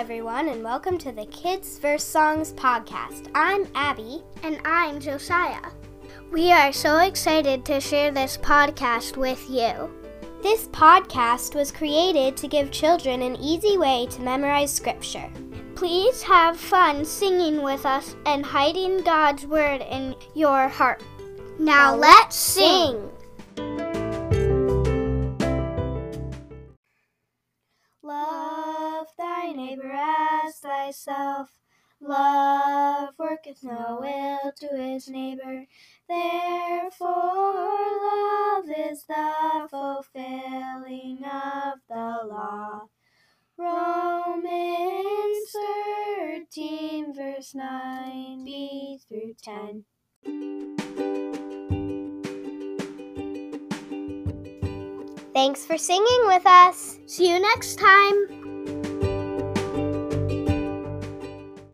everyone, and welcome to the Kids Verse Songs podcast. I'm Abby. And I'm Josiah. We are so excited to share this podcast with you. This podcast was created to give children an easy way to memorize scripture. Please have fun singing with us and hiding God's word in your heart. Now, let's sing. Thyself. Love worketh no ill to his neighbor. Therefore, love is the fulfilling of the law. Romans 13, verse 9b through 10. Thanks for singing with us. See you next time.